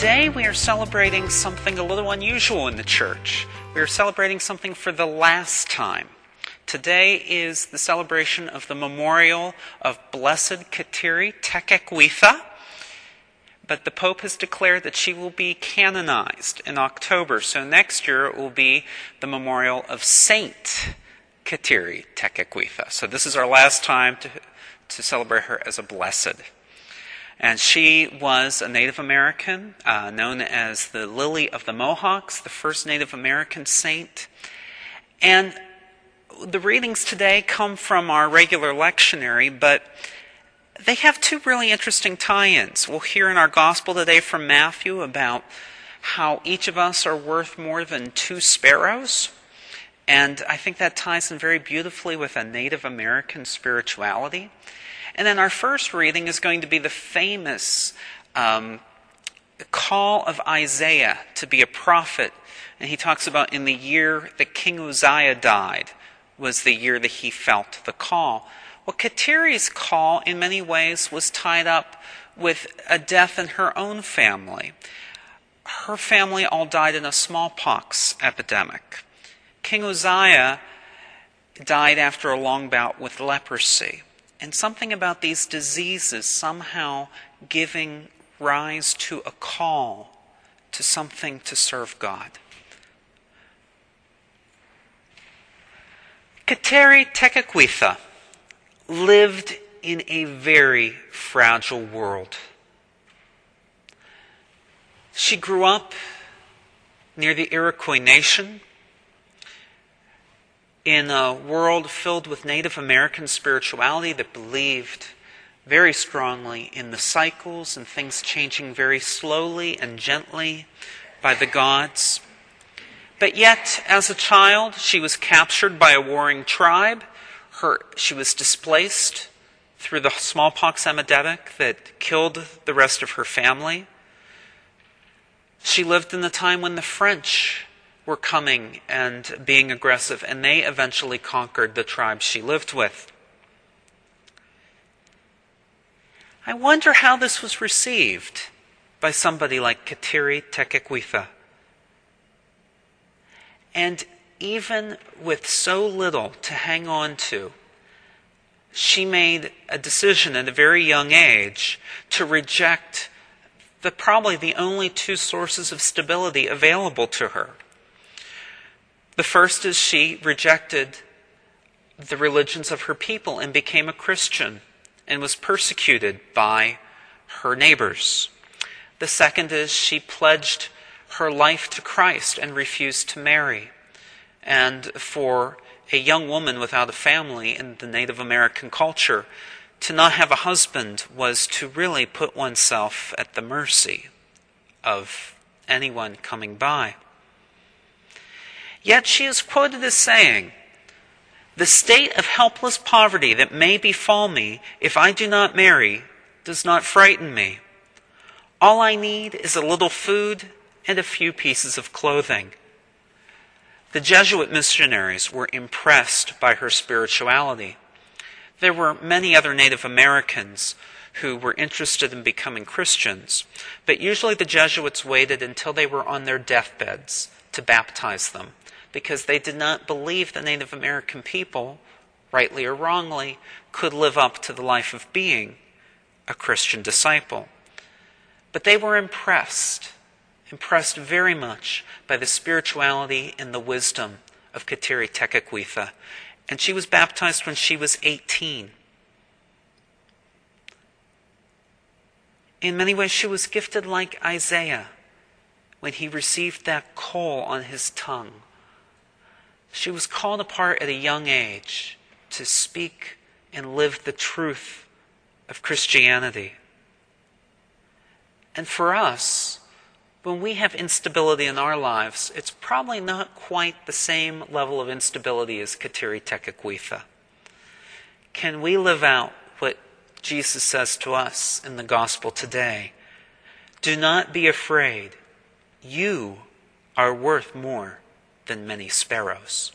Today we are celebrating something a little unusual in the church. We are celebrating something for the last time. Today is the celebration of the memorial of Blessed Kateri Tekakwitha, but the Pope has declared that she will be canonized in October. So next year it will be the memorial of Saint Kateri Tekakwitha. So this is our last time to, to celebrate her as a blessed. And she was a Native American, uh, known as the Lily of the Mohawks, the first Native American saint. And the readings today come from our regular lectionary, but they have two really interesting tie ins. We'll hear in our gospel today from Matthew about how each of us are worth more than two sparrows. And I think that ties in very beautifully with a Native American spirituality. And then our first reading is going to be the famous um, call of Isaiah to be a prophet. And he talks about in the year that King Uzziah died was the year that he felt the call. Well, Kateri's call, in many ways, was tied up with a death in her own family. Her family all died in a smallpox epidemic. King Uzziah died after a long bout with leprosy and something about these diseases somehow giving rise to a call to something to serve God. Kateri Tekakwitha lived in a very fragile world. She grew up near the Iroquois Nation in a world filled with Native American spirituality that believed very strongly in the cycles and things changing very slowly and gently by the gods. But yet, as a child, she was captured by a warring tribe. Her, she was displaced through the smallpox epidemic that killed the rest of her family. She lived in the time when the French were coming and being aggressive, and they eventually conquered the tribe she lived with. I wonder how this was received by somebody like Kateri Tekakwitha. And even with so little to hang on to, she made a decision at a very young age to reject the probably the only two sources of stability available to her the first is she rejected the religions of her people and became a Christian and was persecuted by her neighbors. The second is she pledged her life to Christ and refused to marry. And for a young woman without a family in the Native American culture, to not have a husband was to really put oneself at the mercy of anyone coming by. Yet she is quoted as saying, The state of helpless poverty that may befall me if I do not marry does not frighten me. All I need is a little food and a few pieces of clothing. The Jesuit missionaries were impressed by her spirituality. There were many other Native Americans who were interested in becoming Christians, but usually the Jesuits waited until they were on their deathbeds to baptize them because they did not believe the Native American people, rightly or wrongly, could live up to the life of being a Christian disciple. But they were impressed, impressed very much by the spirituality and the wisdom of Kateri Tekakwitha. And she was baptized when she was 18. In many ways, she was gifted like Isaiah when he received that coal on his tongue she was called apart at a young age to speak and live the truth of Christianity. And for us, when we have instability in our lives, it's probably not quite the same level of instability as Kateri Tekakwitha. Can we live out what Jesus says to us in the gospel today? Do not be afraid. You are worth more than many sparrows.